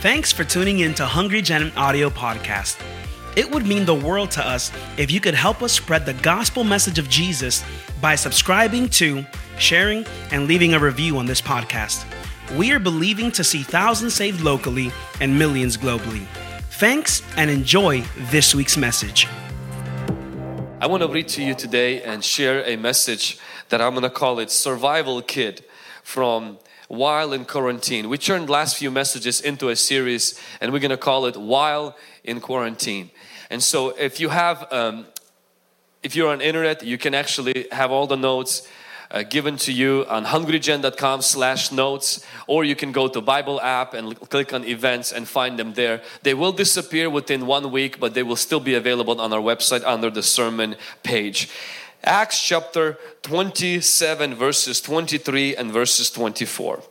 Thanks for tuning in to Hungry Gen Audio Podcast. It would mean the world to us if you could help us spread the gospel message of Jesus by subscribing to, sharing, and leaving a review on this podcast. We are believing to see thousands saved locally and millions globally. Thanks and enjoy this week's message. I want to read to you today and share a message that I'm going to call it Survival Kid from while in quarantine. We turned last few messages into a series and we're going to call it while in quarantine. And so if you have, um, if you're on internet, you can actually have all the notes uh, given to you on hungrygen.com slash notes or you can go to bible app and click on events and find them there they will disappear within one week but they will still be available on our website under the sermon page Acts chapter 27 verses 23 and verses 24.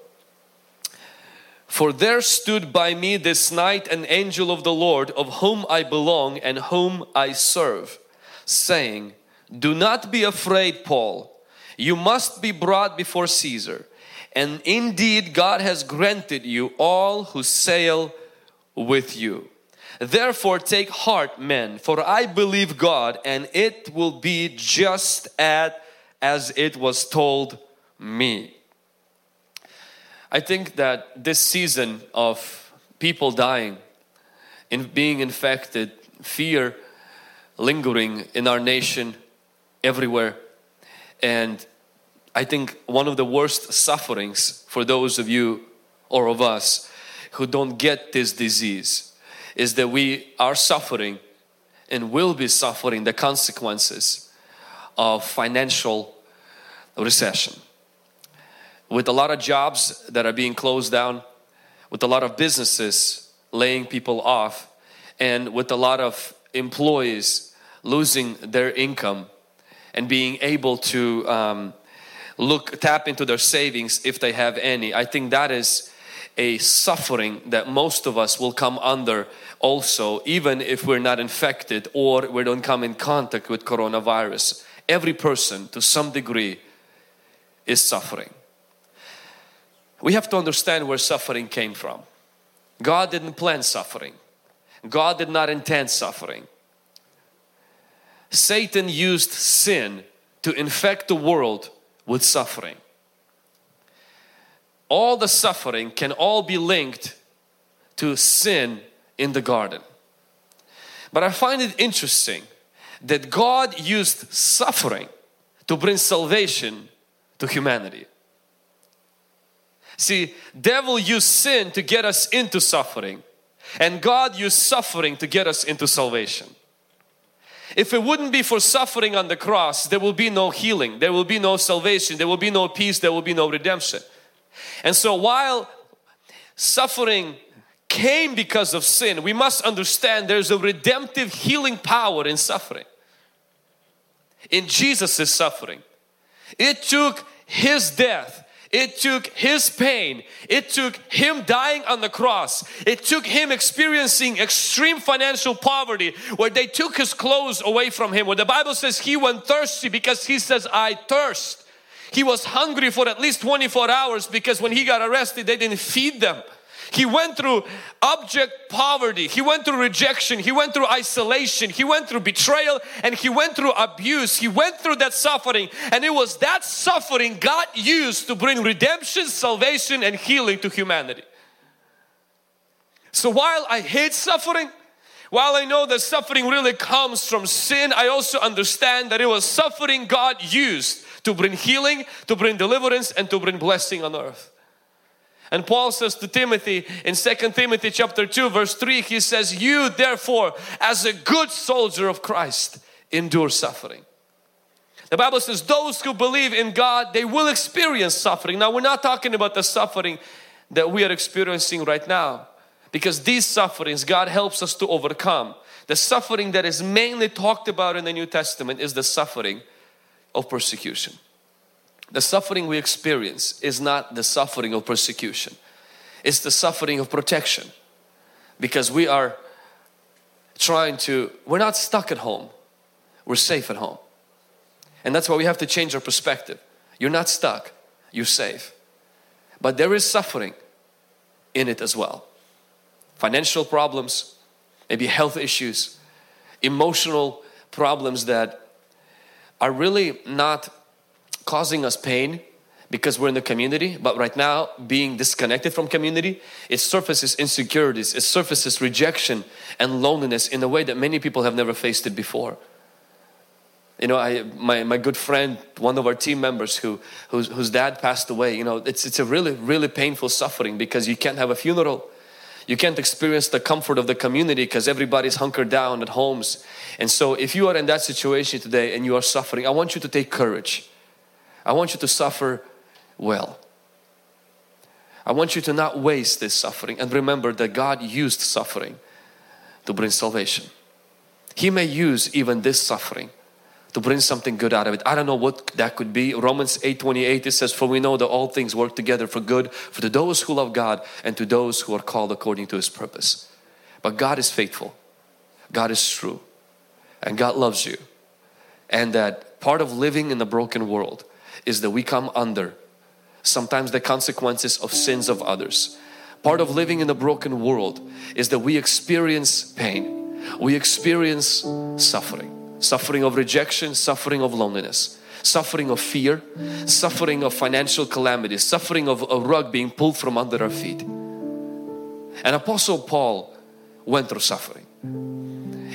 For there stood by me this night an angel of the Lord of whom I belong and whom I serve, saying, Do not be afraid, Paul. You must be brought before Caesar. And indeed, God has granted you all who sail with you. Therefore, take heart, men, for I believe God, and it will be just at, as it was told me. I think that this season of people dying, in being infected, fear lingering in our nation everywhere, and I think one of the worst sufferings for those of you or of us who don't get this disease is that we are suffering and will be suffering the consequences of financial recession. With a lot of jobs that are being closed down, with a lot of businesses laying people off, and with a lot of employees losing their income and being able to um, look tap into their savings if they have any. I think that is a suffering that most of us will come under also even if we're not infected or we don't come in contact with coronavirus. Every person to some degree is suffering. We have to understand where suffering came from. God didn't plan suffering. God did not intend suffering. Satan used sin to infect the world with suffering all the suffering can all be linked to sin in the garden. But I find it interesting that God used suffering to bring salvation to humanity. See, devil used sin to get us into suffering and God used suffering to get us into salvation. If it wouldn't be for suffering on the cross, there will be no healing, there will be no salvation, there will be no peace, there will be no redemption. And so while suffering came because of sin, we must understand there's a redemptive healing power in suffering. In Jesus' suffering. It took His death it took his pain. It took him dying on the cross. It took him experiencing extreme financial poverty where they took his clothes away from him. Where the Bible says he went thirsty because he says, I thirst. He was hungry for at least 24 hours because when he got arrested, they didn't feed them. He went through object poverty. He went through rejection. He went through isolation. He went through betrayal and he went through abuse. He went through that suffering and it was that suffering God used to bring redemption, salvation and healing to humanity. So while I hate suffering, while I know that suffering really comes from sin, I also understand that it was suffering God used to bring healing, to bring deliverance and to bring blessing on earth. And Paul says to Timothy in Second Timothy chapter 2 verse 3 he says you therefore as a good soldier of Christ endure suffering. The Bible says those who believe in God they will experience suffering. Now we're not talking about the suffering that we are experiencing right now because these sufferings God helps us to overcome. The suffering that is mainly talked about in the New Testament is the suffering of persecution. The suffering we experience is not the suffering of persecution. It's the suffering of protection because we are trying to, we're not stuck at home. We're safe at home. And that's why we have to change our perspective. You're not stuck, you're safe. But there is suffering in it as well. Financial problems, maybe health issues, emotional problems that are really not causing us pain because we're in the community, but right now being disconnected from community, it surfaces insecurities, it surfaces rejection and loneliness in a way that many people have never faced it before. You know, I, my, my good friend, one of our team members who, whose, whose dad passed away, you know, it's, it's a really, really painful suffering because you can't have a funeral. You can't experience the comfort of the community because everybody's hunkered down at homes. And so if you are in that situation today and you are suffering, I want you to take courage. I want you to suffer well. I want you to not waste this suffering and remember that God used suffering to bring salvation. He may use even this suffering to bring something good out of it. I don't know what that could be. Romans 8:28 it says for we know that all things work together for good for to those who love God and to those who are called according to his purpose. But God is faithful. God is true. And God loves you. And that part of living in a broken world is that we come under sometimes the consequences of sins of others. Part of living in a broken world is that we experience pain. We experience suffering suffering of rejection, suffering of loneliness, suffering of fear, suffering of financial calamities, suffering of a rug being pulled from under our feet. And Apostle Paul went through suffering.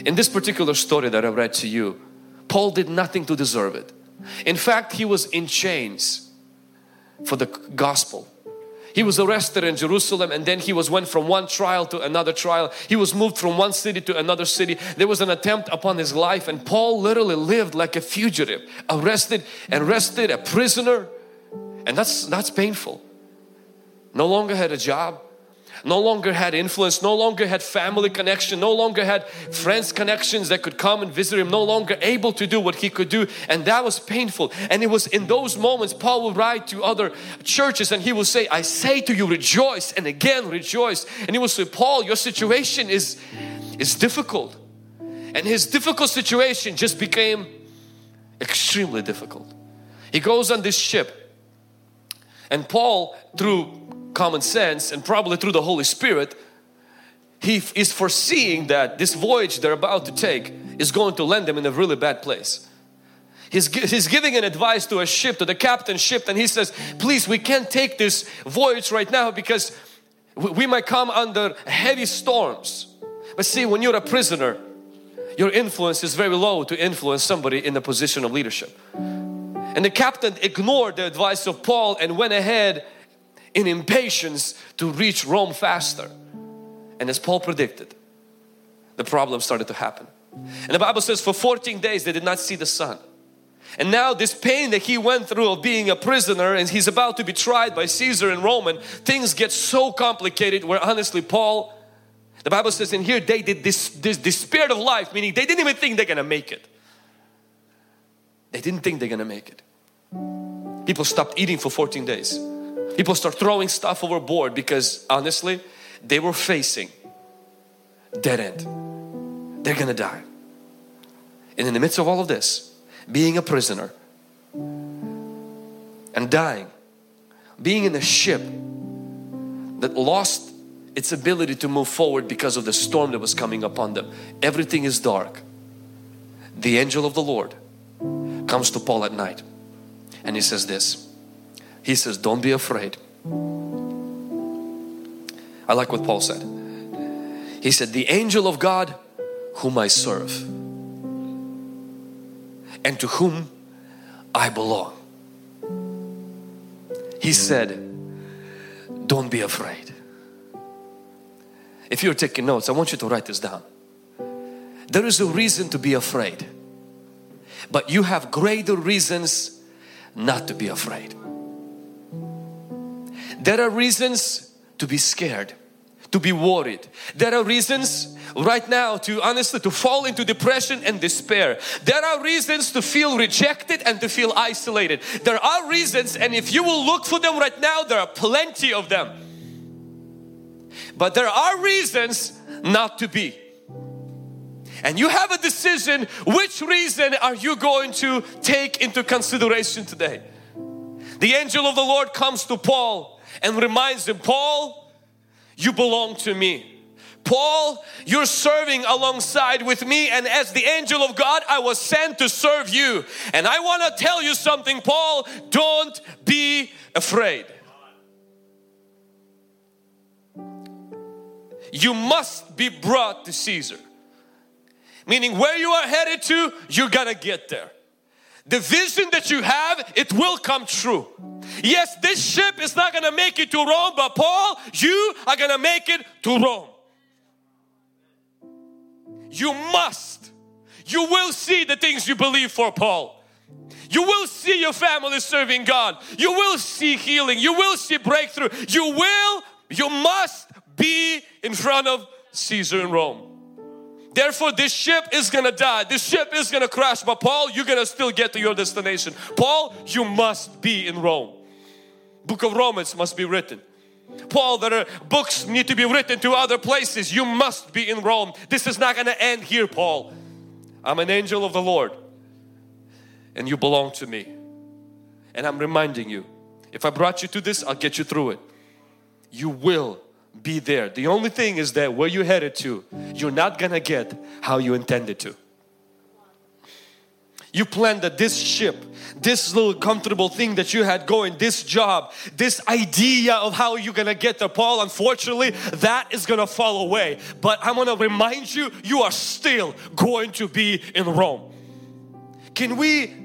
In this particular story that I read to you, Paul did nothing to deserve it. In fact, he was in chains for the gospel. He was arrested in Jerusalem and then he was went from one trial to another trial. He was moved from one city to another city. There was an attempt upon his life and Paul literally lived like a fugitive, arrested, arrested, a prisoner. And that's that's painful. No longer had a job, no longer had influence, no longer had family connection, no longer had friends connections that could come and visit him, no longer able to do what he could do. And that was painful. And it was in those moments Paul would write to other churches and he will say, I say to you, rejoice and again rejoice. And he will say, Paul, your situation is, is difficult. And his difficult situation just became extremely difficult. He goes on this ship and Paul, through common sense and probably through the Holy Spirit, he is foreseeing that this voyage they're about to take is going to land them in a really bad place. He's, he's giving an advice to a ship, to the captain ship, and he says, please, we can't take this voyage right now because we, might come under heavy storms. But see, when you're a prisoner, your influence is very low to influence somebody in a position of leadership. And the captain ignored the advice of Paul and went ahead in impatience to reach Rome faster. And as Paul predicted, the problem started to happen. And the Bible says for 14 days they did not see the sun. And now this pain that he went through of being a prisoner and he's about to be tried by Caesar and Roman, things get so complicated where honestly Paul, the Bible says in here they did this, this despair of life, meaning they didn't even think they're gonna make it. They didn't think they're gonna make it. People stopped eating for 14 days. People start throwing stuff overboard because honestly, they were facing dead end. They're gonna die. And in the midst of all of this, being a prisoner and dying, being in a ship that lost its ability to move forward because of the storm that was coming upon them. Everything is dark. The angel of the Lord comes to Paul at night and he says this he says, Don't be afraid. I like what Paul said. He said, The angel of God whom I serve and to whom I belong. He said, Don't be afraid. If you're taking notes, I want you to write this down. There is a reason to be afraid, but you have greater reasons not to be afraid. There are reasons to be scared, to be worried. There are reasons right now to honestly to fall into depression and despair. There are reasons to feel rejected and to feel isolated. There are reasons and if you will look for them right now, there are plenty of them. But there are reasons not to be. And you have a decision which reason are you going to take into consideration today. The angel of the Lord comes to Paul and reminds him, Paul, you belong to me. Paul, you're serving alongside with me, and as the angel of God, I was sent to serve you. And I want to tell you something, Paul, don't be afraid. You must be brought to Caesar. Meaning, where you are headed to, you're gonna get there. The vision that you have, it will come true. Yes, this ship is not gonna make it to Rome, but Paul, you are gonna make it to Rome. You must. You will see the things you believe for, Paul. You will see your family serving God. You will see healing. You will see breakthrough. You will, you must be in front of Caesar in Rome. Therefore, this ship is gonna die. This ship is gonna crash. But Paul, you're gonna still get to your destination. Paul, you must be in Rome. Book of Romans must be written. Paul, there are books need to be written to other places. You must be in Rome. This is not gonna end here, Paul. I'm an angel of the Lord and you belong to me. And I'm reminding you, if I brought you to this, I'll get you through it. You will be there. The only thing is that where you're headed to, you're not gonna get how you intended to. You planned that this ship, this little comfortable thing that you had going, this job, this idea of how you're gonna get there, Paul, unfortunately, that is gonna fall away. But I wanna remind you, you are still going to be in Rome. Can we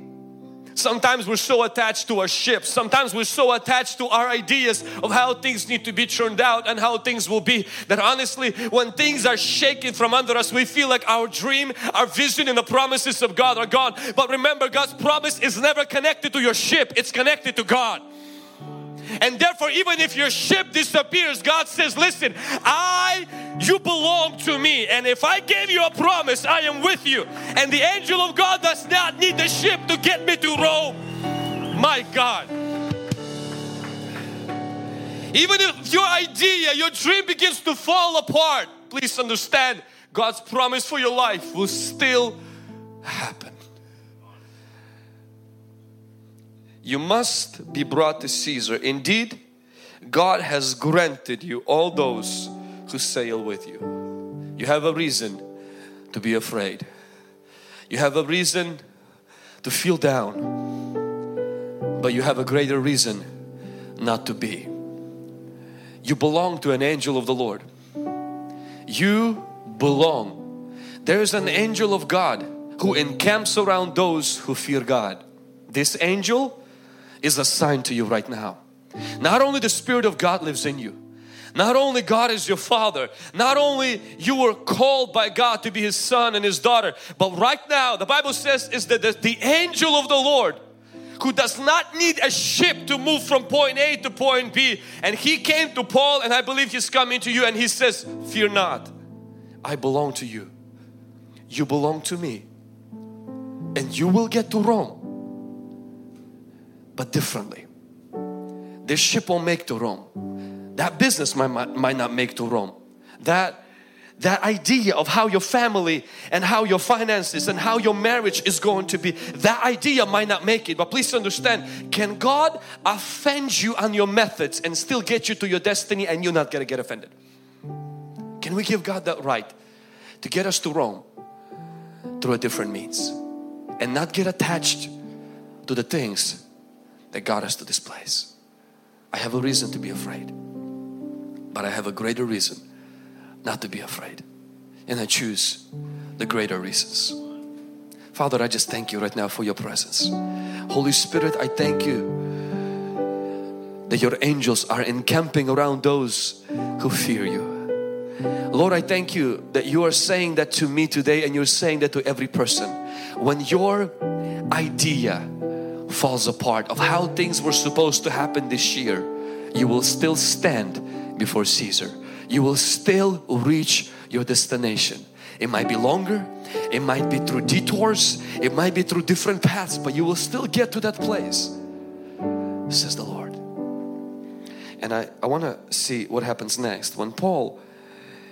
Sometimes we're so attached to our ship. Sometimes we're so attached to our ideas of how things need to be turned out and how things will be that honestly, when things are shaken from under us, we feel like our dream, our vision, and the promises of God are gone. But remember, God's promise is never connected to your ship, it's connected to God. And therefore, even if your ship disappears, God says, Listen, I, you belong to me. And if I gave you a promise, I am with you. And the angel of God does not need the ship to get me to Rome. My God. Even if your idea, your dream begins to fall apart, please understand God's promise for your life will still happen. You must be brought to Caesar. Indeed, God has granted you all those who sail with you. You have a reason to be afraid. You have a reason to feel down, but you have a greater reason not to be. You belong to an angel of the Lord. You belong. There is an angel of God who encamps around those who fear God. This angel is assigned to you right now. Not only the Spirit of God lives in you, not only God is your father, not only you were called by God to be his son and his daughter, but right now the Bible says is that the, the angel of the Lord who does not need a ship to move from point A to point B and he came to Paul and I believe he's coming to you and he says fear not I belong to you you belong to me and you will get to Rome but differently. This ship won't make to Rome. That business might, might, not make to Rome. That that idea of how your family and how your finances and how your marriage is going to be that idea might not make it but please understand can God offend you on your methods and still get you to your destiny and you're not gonna get offended can we give God that right to get us to Rome through a different means and not get attached to the things that got us to this place. I have a reason to be afraid, but I have a greater reason not to be afraid. And I choose the greater reasons. Father, I just thank you right now for your presence. Holy Spirit, I thank you that your angels are encamping around those who fear you. Lord, I thank you that you are saying that to me today and you're saying that to every person. When your idea falls apart of how things were supposed to happen this year, you will still stand before Caesar. You will still reach your destination. It might be longer, it might be through detours, it might be through different paths, but you will still get to that place, says the Lord. And I, I want to see what happens next. When Paul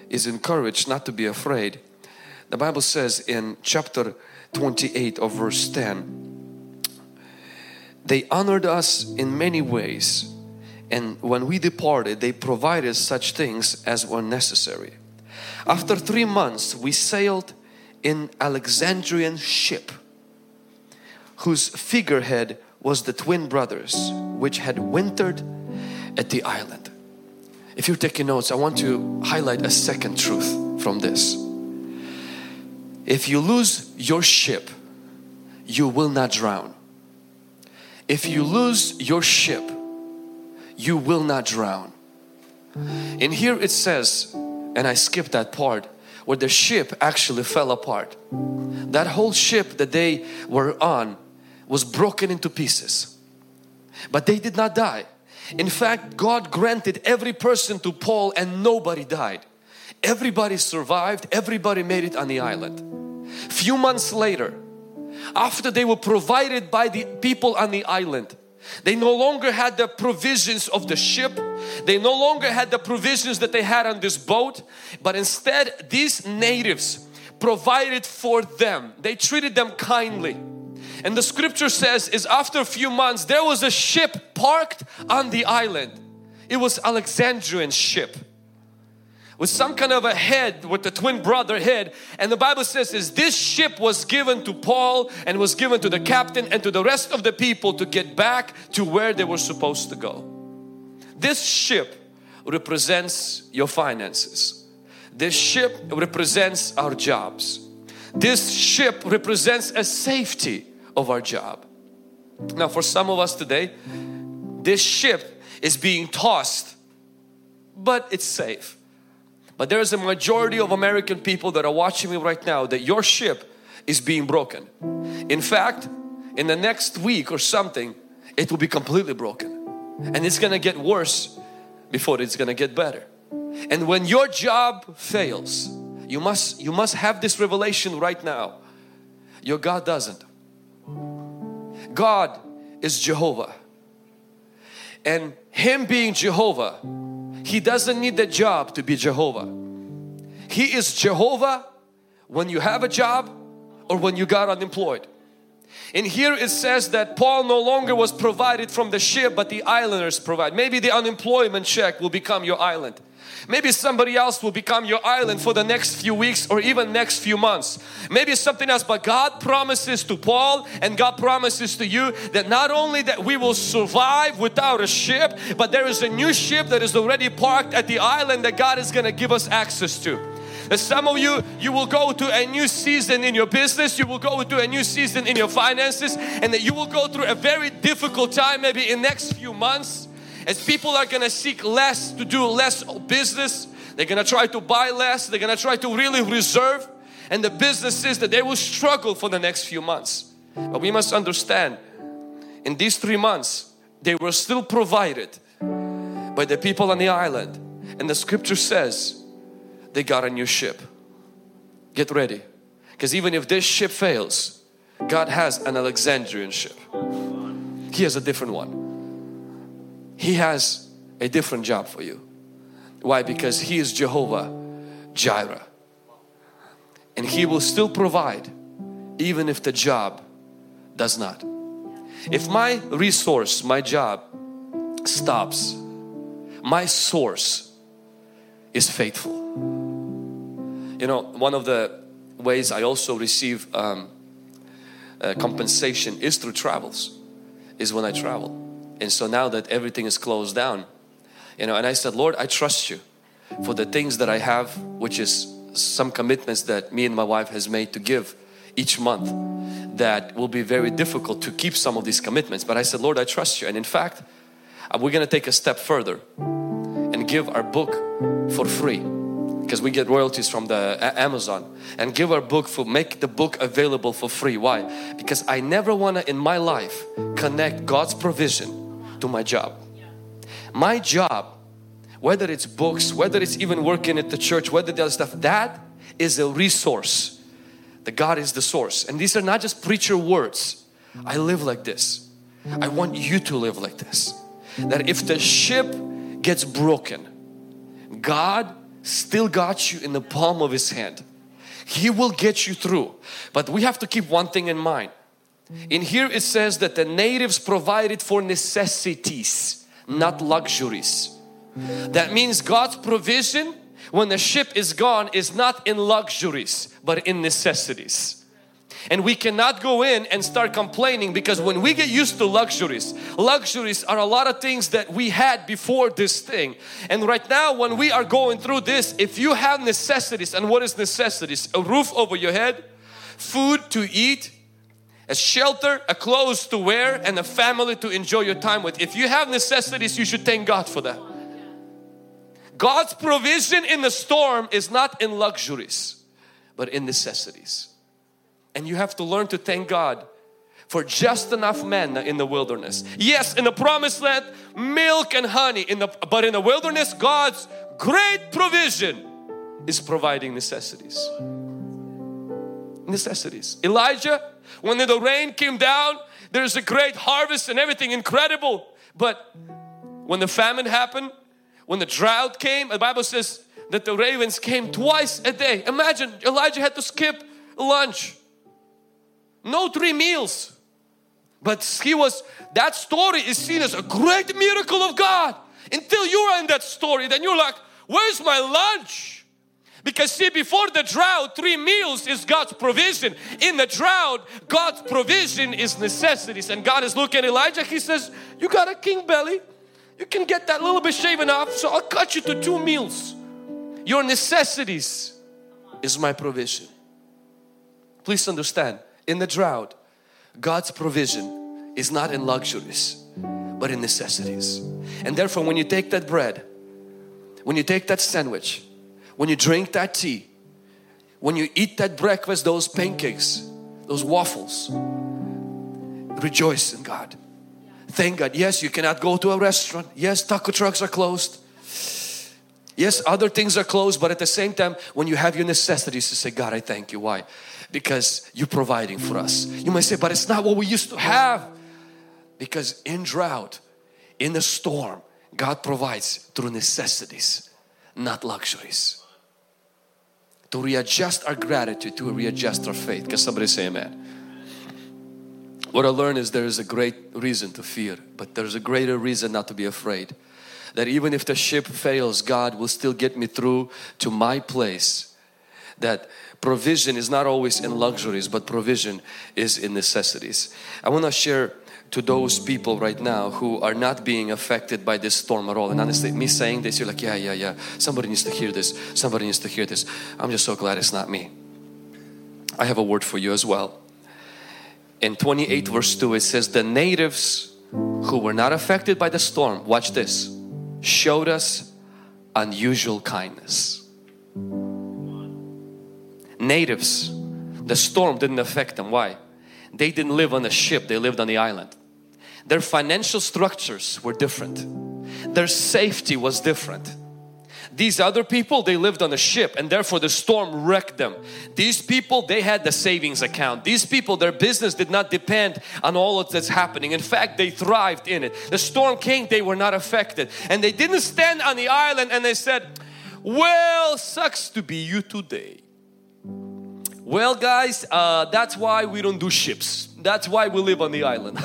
is encouraged not to be afraid, the Bible says in chapter 28 of verse 10 they honored us in many ways and when we departed they provided such things as were necessary After three months, we sailed in Alexandrian ship, whose figurehead was the twin brothers, which had wintered at the island. If you're taking notes, I want to highlight a second truth from this. If you lose your ship, you will not drown. If you lose your ship, you will not drown. In here it says, and I skipped that part, where the ship actually fell apart. That whole ship that they were on was broken into pieces. But they did not die. In fact, God granted every person to Paul and nobody died. Everybody survived, everybody made it on the island. Few months later, after they were provided by the people on the island, they no longer had the provisions of the ship. They no longer had the provisions that they had on this boat. But instead, these natives provided for them. They treated them kindly. And the scripture says is after a few months there was a ship parked on the island. It was Alexandrian ship with some kind of a head with the twin brother head and the bible says is this ship was given to paul and was given to the captain and to the rest of the people to get back to where they were supposed to go this ship represents your finances this ship represents our jobs this ship represents a safety of our job. Now for some of us today, this ship is being tossed, but it's safe. But there is a majority of American people that are watching me right now that your ship is being broken. In fact, in the next week or something, it will be completely broken. And it's gonna get worse before it's gonna get better. And when your job fails, you must you must have this revelation right now. Your God doesn't. God is Jehovah. And Him being Jehovah, He doesn't need the job to be Jehovah. He is Jehovah when you have a job or when you got unemployed. And here it says that Paul no longer was provided from the ship but the islanders provide. Maybe the unemployment check will become your island. Maybe somebody else will become your island for the next few weeks or even next few months. Maybe something else, but God promises to Paul and God promises to you that not only that we will survive without a ship, but there is a new ship that is already parked at the island that God is going to give us access to. That some of you, you will go to a new season in your business, you will go to a new season in your finances, and that you will go through a very difficult time maybe in next few months as people are gonna seek less to do less business, they're gonna try to buy less, they're gonna try to really reserve, and the businesses that they will struggle for the next few months. But we must understand in these three months, they were still provided by the people on the island, and the scripture says they got a new ship. Get ready, because even if this ship fails, God has an Alexandrian ship. He has a different one. He has a different job for you. Why? Because He is Jehovah Jireh. And He will still provide even if the job does not. If my resource, my job stops, my source is faithful. You know, one of the ways I also receive um, uh, compensation is through travels, is when I travel. And so now that everything is closed down, you know, and I said, Lord, I trust you for the things that I have, which is some commitments that me and my wife has made to give each month that will be very difficult to keep some of these commitments. But I said, Lord, I trust you. And in fact, uh, we're going to take a step further and give our book for free because we get royalties from the Amazon and give our book for make the book available for free. Why? Because I never want to in my life connect God's provision to my job. My job, whether it's books, whether it's even working at the church, whether the other stuff, that is a resource. The God is the source. And these are not just preacher words. I live like this. I want you to live like this. That if the ship gets broken, God still got you in the palm of His hand. He will get you through. But we have to keep one thing in mind. In here it says that the natives provided for necessities, not luxuries. That means God's provision when the ship is gone is not in luxuries but in necessities. And we cannot go in and start complaining because when we get used to luxuries, luxuries are a lot of things that we had before this thing. And right now, when we are going through this, if you have necessities, and what is necessities? A roof over your head, food to eat, a shelter, a clothes to wear, and a family to enjoy your time with. If you have necessities, you should thank God for that. God's provision in the storm is not in luxuries, but in necessities. And you have to learn to thank God for just enough manna in the wilderness. Yes, in the promised land, milk and honey. In the, but in the wilderness, God's great provision is providing necessities. Necessities. Elijah, when the rain came down, there's a great harvest and everything incredible. But when the famine happened, when the drought came, the Bible says that the ravens came twice a day. Imagine Elijah had to skip lunch no three meals. But he was, that story is seen as a great miracle of God. Until you are in that story, then you're like, where's my lunch? Because see, before the drought, three meals is God's provision. In the drought, God's provision is necessities. And God is looking at Elijah, He says, You got a king belly. You can get that little bit shaven off, so I'll cut you to two meals. Your necessities is my provision. Please understand, in the drought, God's provision is not in luxuries, but in necessities. And therefore, when you take that bread, when you take that sandwich, when you drink that tea, when you eat that breakfast, those pancakes, those waffles, rejoice in God. Thank God. Yes, you cannot go to a restaurant. Yes, taco trucks are closed. Yes, other things are closed, but at the same time, when you have your necessities to say, God, I thank you. Why? because you're providing for us. You might say, but it's not what we used to have. Because in drought, in the storm, God provides through necessities, not luxuries. To readjust our gratitude, to readjust our faith. Can somebody say amen? What I learned is there is a great reason to fear, but there's a greater reason not to be afraid. That even if the ship fails, God will still get me through to my place. That provision is not always in luxuries but provision is in necessities I want to share to those people right now who are not being affected by this storm at all. And honestly me saying this you're like yeah yeah yeah. Somebody needs to hear this. Somebody needs to hear this. I'm just so glad it's not me. I have a word for you as well. In 28 verse 2 it says the natives who were not affected by the storm watch this showed us unusual kindness. Natives, the storm didn't affect them. Why? They didn't live on a ship, they lived on the island. Their financial structures were different. Their safety was different. These other people, they lived on a ship and therefore the storm wrecked them. These people, they had the savings account. These people, their business did not depend on all that's happening. In fact, they thrived in it. The storm came, they were not affected. And they didn't stand on the island and they said, well, sucks to be you today. Well guys, uh, that's why we don't do ships. That's why we live on the island.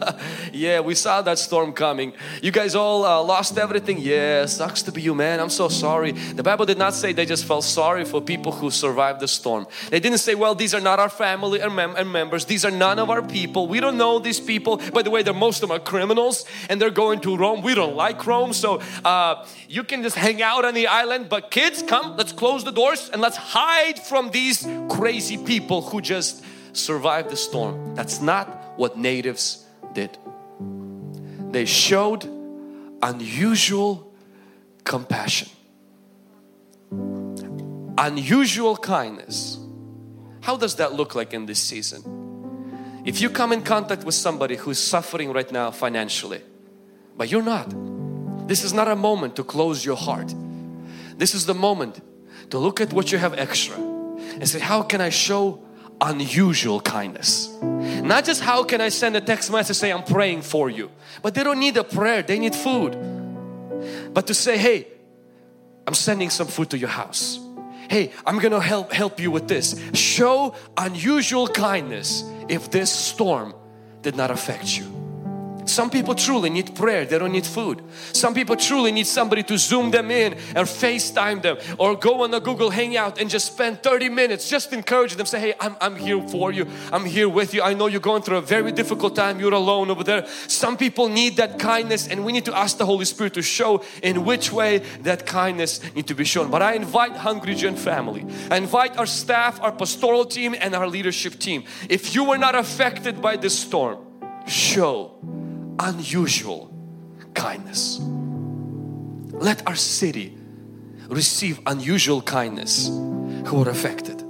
yeah, we saw that storm coming. You guys all uh, lost everything. Yeah, sucks to be you, man. I'm so sorry. The Bible did not say they just felt sorry for people who survived the storm. They didn't say, well, these are not our family and, mem and members. These are none of our people. We don't know these people. By the way, they're most of them are criminals and they're going to Rome. We don't like Rome. So uh, you can just hang out on the island. But kids, come, let's close the doors and let's hide from these crazy people who just survive the storm. That's not what natives did. They showed unusual compassion, unusual kindness. How does that look like in this season? If you come in contact with somebody who's suffering right now financially, but you're not, this is not a moment to close your heart. This is the moment to look at what you have extra and say, How can I show unusual kindness. Not just how can I send a text message say I'm praying for you, but they don't need a prayer, they need food. But to say, hey, I'm sending some food to your house. Hey, I'm gonna help help you with this. Show unusual kindness if this storm did not affect you. Some people truly need prayer, they don't need food. Some people truly need somebody to zoom them in or FaceTime them or go on a Google Hangout and just spend 30 minutes just encourage them. Say, hey, I'm, I'm here for you. I'm here with you. I know you're going through a very difficult time. You're alone over there. Some people need that kindness and we need to ask the Holy Spirit to show in which way that kindness need to be shown. But I invite Hungry Gen family. I invite our staff, our pastoral team and our leadership team. If you were not affected by this storm, show unusual kindness. Let our city receive unusual kindness who are affected.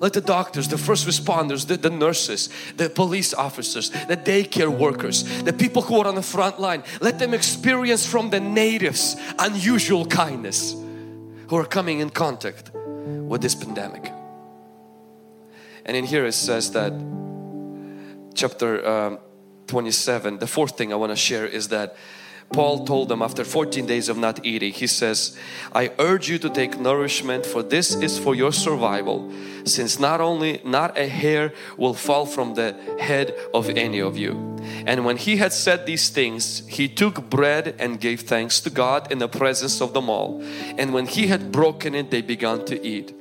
Let the doctors, the first responders, the, the, nurses, the police officers, the daycare workers, the people who are on the front line, let them experience from the natives unusual kindness who are coming in contact with this pandemic. And in here it says that chapter um, 27 the fourth thing I want to share is that Paul told them after 14 days of not eating he says I urge you to take nourishment for this is for your survival since not only not a hair will fall from the head of any of you. And when he had said these things he took bread and gave thanks to God in the presence of them all. And when he had broken it they began to eat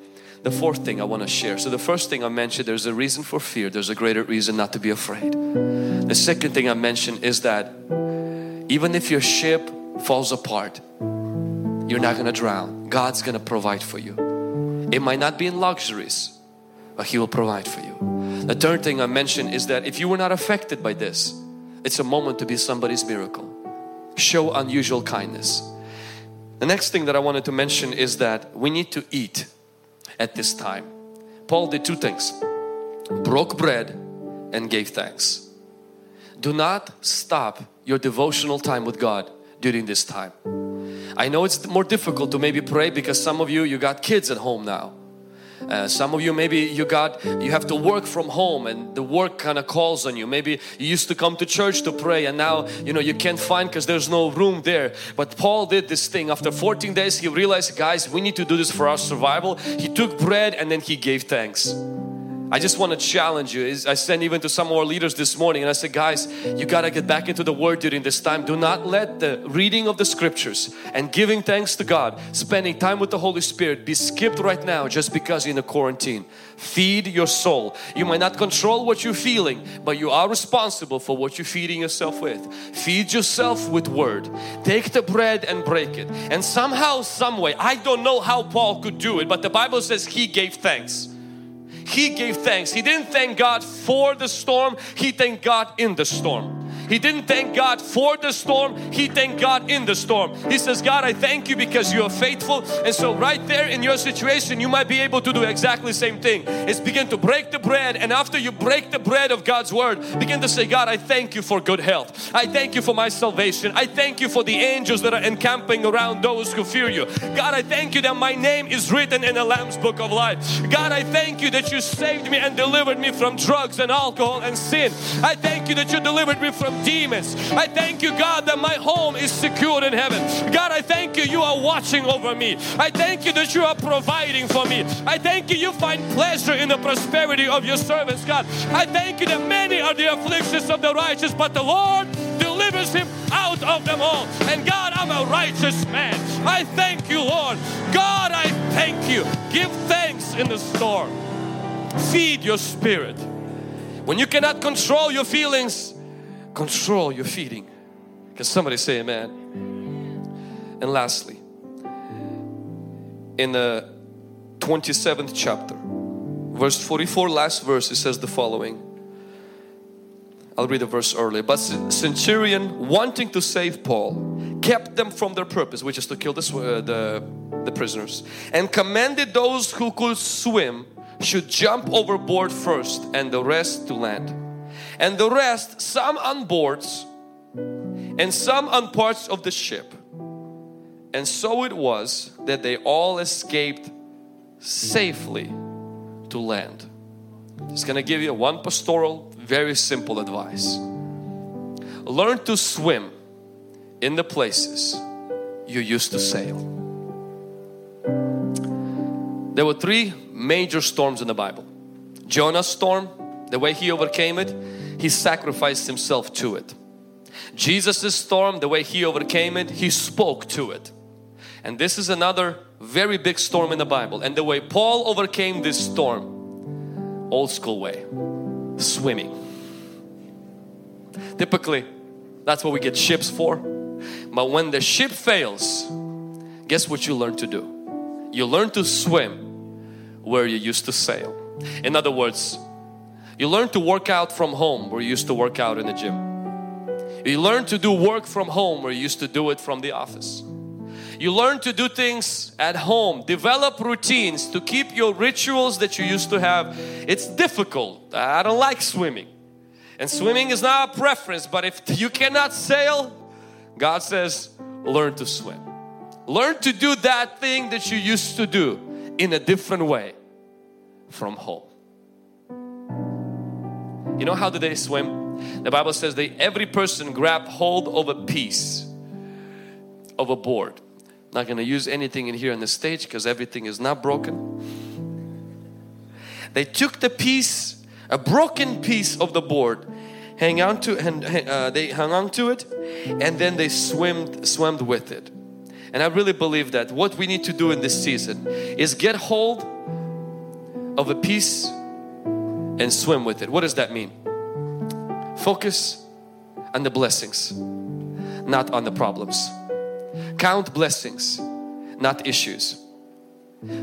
the fourth thing I want to share. So the first thing I mentioned, there's a reason for fear. There's a greater reason not to be afraid. The second thing I mentioned is that even if your ship falls apart, you're not going to drown. God's going to provide for you. It might not be in luxuries, but He will provide for you. The third thing I mentioned is that if you were not affected by this, it's a moment to be somebody's miracle. Show unusual kindness. The next thing that I wanted to mention is that we need to eat at this time. Paul did two things broke bread and gave thanks. Do not stop your devotional time with God during this time. I know it's more difficult to maybe pray because some of you you got kids at home now uh, some of you maybe you got you have to work from home and the work kind of calls on you. Maybe you used to come to church to pray and now you know you can't find because there's no room there. But Paul did this thing. After 14 days he realized guys we need to do this for our survival. He took bread and then he gave thanks I just want to challenge you. Is I sent even to some of our leaders this morning and I said, guys, you got to get back into the Word during this time. Do not let the reading of the Scriptures and giving thanks to God, spending time with the Holy Spirit be skipped right now just because you're in a quarantine. Feed your soul. You might not control what you're feeling, but you are responsible for what you're feeding yourself with. Feed yourself with Word. Take the bread and break it. And somehow, some way, I don't know how Paul could do it, but the Bible says he gave thanks he gave thanks. He didn't thank God for the storm, he thanked God in the storm. He didn't thank God for the storm, he thanked God in the storm. He says, God, I thank you because you are faithful. And so, right there in your situation, you might be able to do exactly the same thing. Is begin to break the bread, and after you break the bread of God's word, begin to say, God, I thank you for good health. I thank you for my salvation. I thank you for the angels that are encamping around those who fear you. God, I thank you that my name is written in the Lamb's book of life. God, I thank you that you saved me and delivered me from drugs and alcohol and sin. I thank you that you delivered me from demons. I thank you, God, that my home is secured in heaven. God, I thank you, you are watching over me. I thank you that you are providing for me. I thank you, you find pleasure in the prosperity of your servants, God. I thank you that many are the afflictions of the righteous, but the Lord delivers him out of them all. And God, I'm a righteous man. I thank you, Lord. God, I thank you. Give thanks in the storm. Feed your spirit. When you cannot control your feelings, control your feeding. Can somebody say amen? And lastly, in the 27th chapter, verse 44, last verse, it says the following. I'll read the verse earlier. But centurion, wanting to save Paul, kept them from their purpose, which is to kill the, uh, the, the prisoners, and commanded those who could swim should jump overboard first and the rest to land and the rest some on boards and some on parts of the ship. And so it was that they all escaped safely to land. Just gonna give you one pastoral, very simple advice. Learn to swim in the places you used to sail. There were three major storms in the Bible. Jonah's storm, the way he overcame it, he sacrificed himself to it. Jesus' storm, the way He overcame it, He spoke to it. And this is another very big storm in the Bible. And the way Paul overcame this storm, old school way, swimming. Typically, that's what we get ships for. But when the ship fails, guess what you learn to do? You learn to swim where you used to sail. In other words, you learn to work out from home where you used to work out in the gym. You learn to do work from home where you used to do it from the office. You learn to do things at home, develop routines to keep your rituals that you used to have. It's difficult. I don't like swimming. And swimming is not a preference, but if you cannot sail, God says, learn to swim. Learn to do that thing that you used to do in a different way from home. You know how do they swim? The Bible says that every person grab hold of a piece of a board. Not going to use anything in here on the stage because everything is not broken. They took the piece, a broken piece of the board, hang on to and uh, they hung on to it, and then they swam swam with it. And I really believe that what we need to do in this season is get hold of a piece and swim with it. What does that mean? Focus on the blessings, not on the problems. Count blessings, not issues.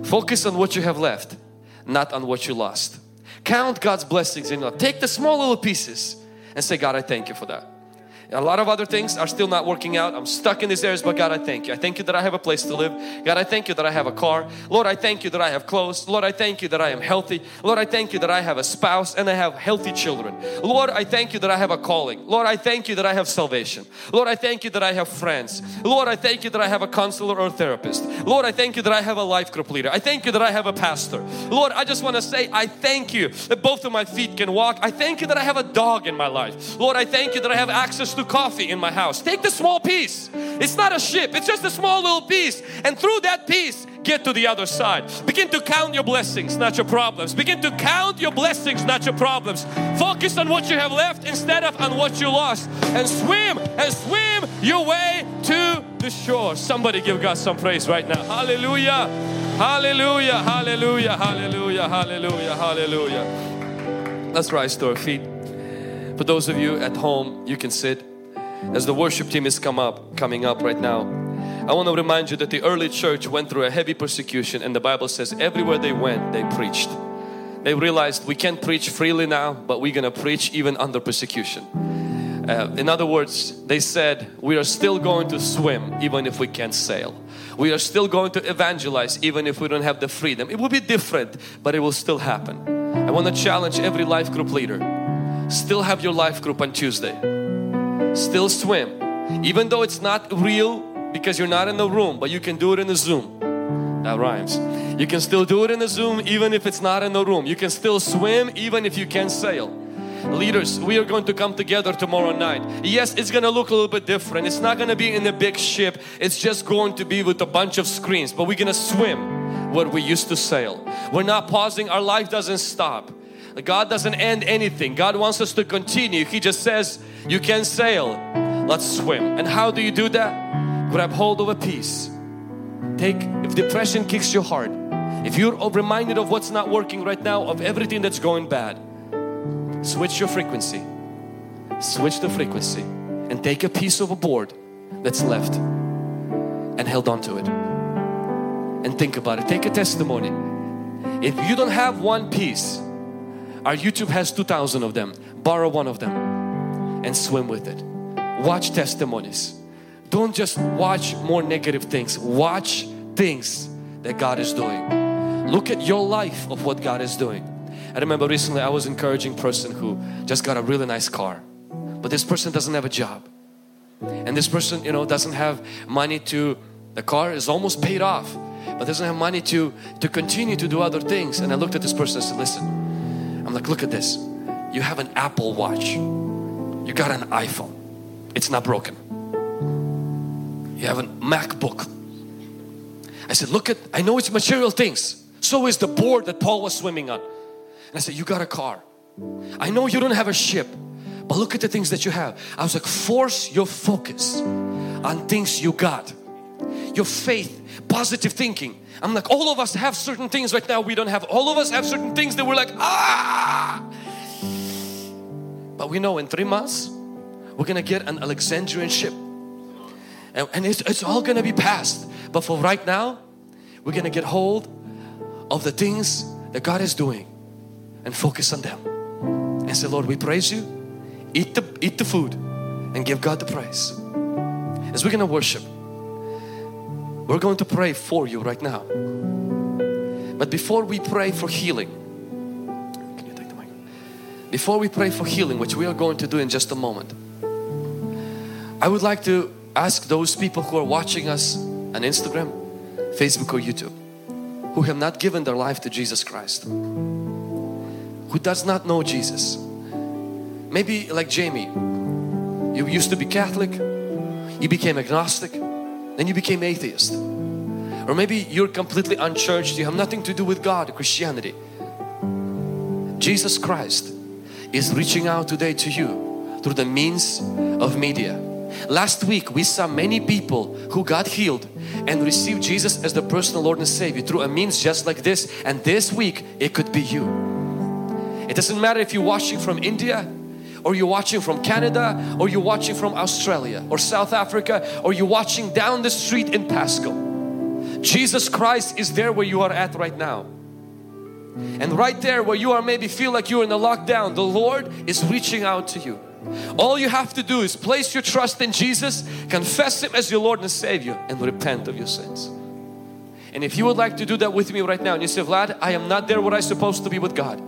Focus on what you have left, not on what you lost. Count God's blessings in your life. Take the small little pieces and say, God, I thank you for that. A lot of other things are still not working out. I'm stuck in these areas, but God, I thank you. I thank you that I have a place to live. God, I thank you that I have a car. Lord, I thank you that I have clothes. Lord, I thank you that I am healthy. Lord, I thank you that I have a spouse and I have healthy children. Lord, I thank you that I have a calling. Lord, I thank you that I have salvation. Lord, I thank you that I have friends. Lord, I thank you that I have a counselor or therapist. Lord, I thank you that I have a life group leader. I thank you that I have a pastor. Lord, I just want to say, I thank you that both of my feet can walk. I thank you that I have a dog in my life. Lord, I thank you that I have access coffee in my house. Take the small piece. It's not a ship, it's just a small little piece. And through that piece, get to the other side. Begin to count your blessings, not your problems. Begin to count your blessings, not your problems. Focus on what you have left instead of on what you lost. And swim and swim your way to the shore. Somebody give God some praise right now. Hallelujah. Hallelujah. Hallelujah. Hallelujah. Hallelujah. Hallelujah. Let's rise to our feet. For those of you at home, you can sit as the worship team is come up coming up right now. I want to remind you that the early church went through a heavy persecution and the Bible says everywhere they went they preached. They realized we can't preach freely now but we're gonna preach even under persecution. Uh, in other words they said we are still going to swim even if we can't sail. We are still going to evangelize even if we don't have the freedom. It will be different but it will still happen. I want to challenge every life group leader. Still have your life group on Tuesday still swim. Even though it's not real because you're not in the room but you can do it in the zoom. That rhymes. You can still do it in the zoom even if it's not in the room. You can still swim even if you can't sail. Leaders we are going to come together tomorrow night. Yes it's gonna look a little bit different. It's not gonna be in a big ship. It's just going to be with a bunch of screens. But we're gonna swim what we used to sail. We're not pausing. Our life doesn't stop God doesn't end anything. God wants us to continue. He just says, you can sail, let's swim. And how do you do that? Grab hold of a piece. Take, if depression kicks your heart, if you're reminded of what's not working right now, of everything that's going bad, switch your frequency. Switch the frequency and take a piece of a board that's left and held on to it. And think about it. Take a testimony. If you don't have one piece, our YouTube has 2,000 of them. Borrow one of them and swim with it. Watch testimonies. Don't just watch more negative things. Watch things that God is doing. Look at your life of what God is doing. I remember recently I was encouraging person who just got a really nice car. But this person doesn't have a job. And this person, you know, doesn't have money to, the car is almost paid off, but doesn't have money to, to continue to do other things. And I looked at this person and said, listen, I'm like, look at this. You have an Apple Watch. You got an iPhone. It's not broken. You have a MacBook. I said, look at, I know it's material things. So is the board that Paul was swimming on. And I said, you got a car. I know you don't have a ship, But look at the things that you have. I was like, force your focus on things you got. Your faith, positive thinking. I'm like, all of us have certain things right now we don't have. All of us have certain things that we're like, ah. But we know in three months, we're gonna get an Alexandrian ship. And, and it's, it's all gonna be past. But for right now, we're gonna get hold of the things that God is doing and focus on them. And say, Lord, we praise you. Eat the, eat the food and give God the praise. As we're gonna worship, we're going to pray for you right now. But before we pray for healing, can you take the mic? Before we pray for healing, which we are going to do in just a moment, I would like to ask those people who are watching us on Instagram, Facebook, or YouTube who have not given their life to Jesus Christ, who does not know Jesus. Maybe like Jamie, you used to be Catholic, you became agnostic, then you became atheist. Or maybe you're completely unchurched, you have nothing to do with God, Christianity. Jesus Christ is reaching out today to you through the means of media. Last week we saw many people who got healed and received Jesus as the personal Lord and Savior through a means just like this and this week it could be you. It doesn't matter if you're watching from India or you're watching from Canada or you're watching from Australia or South Africa or you're watching down the street in Pasco. Jesus Christ is there where you are at right now. And right there where you are maybe feel like you're in a lockdown, the Lord is reaching out to you. All you have to do is place your trust in Jesus, confess Him as your Lord and Savior and repent of your sins. And if you would like to do that with me right now and you say, Vlad, I am not there where I'm supposed to be with God.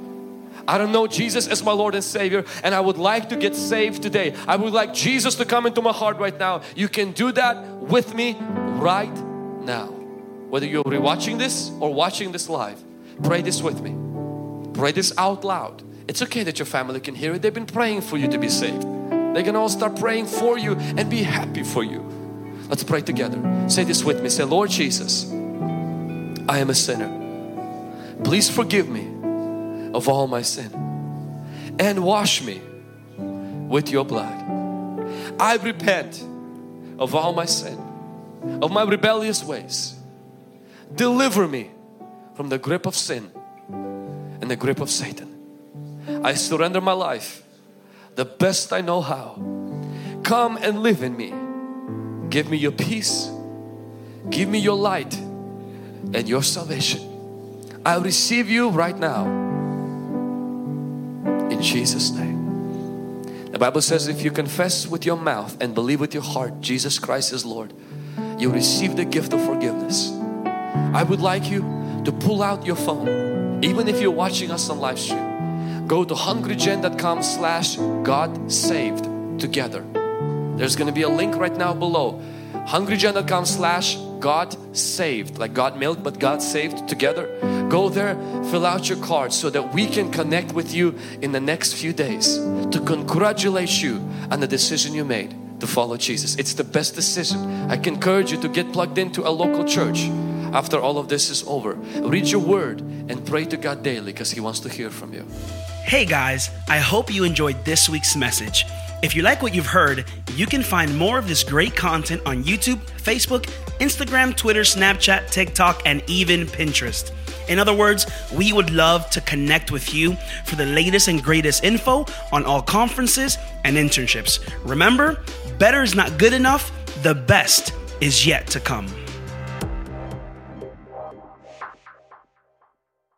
I don't know Jesus as my Lord and Savior and I would like to get saved today. I would like Jesus to come into my heart right now. You can do that with me right now. Whether you're rewatching this or watching this live, pray this with me. Pray this out loud. It's okay that your family can hear it. They've been praying for you to be saved. They can all start praying for you and be happy for you. Let's pray together. Say this with me. Say, Lord Jesus, I am a sinner. Please forgive me of all my sin and wash me with your blood. I repent of all my sin, of my rebellious ways. Deliver me from the grip of sin and the grip of Satan. I surrender my life the best I know how. Come and live in me. Give me your peace. Give me your light and your salvation. I receive you right now. In Jesus' name. The Bible says if you confess with your mouth and believe with your heart Jesus Christ is Lord, you receive the gift of forgiveness. I would like you to pull out your phone, even if you're watching us on live stream go to hungrygen.com slash got saved together. There's going to be a link right now below. hungrygen.com slash got saved like Got Milk but got saved together. Go there, fill out your card so that we can connect with you in the next few days to congratulate you on the decision you made to follow Jesus. It's the best decision. I can encourage you to get plugged into a local church after all of this is over. Read your word and pray to God daily because He wants to hear from you. Hey guys, I hope you enjoyed this week's message. If you like what you've heard, you can find more of this great content on YouTube, Facebook, Instagram, Twitter, Snapchat, TikTok, and even Pinterest. In other words, we would love to connect with you for the latest and greatest info on all conferences and internships. Remember, better is not good enough, the best is yet to come.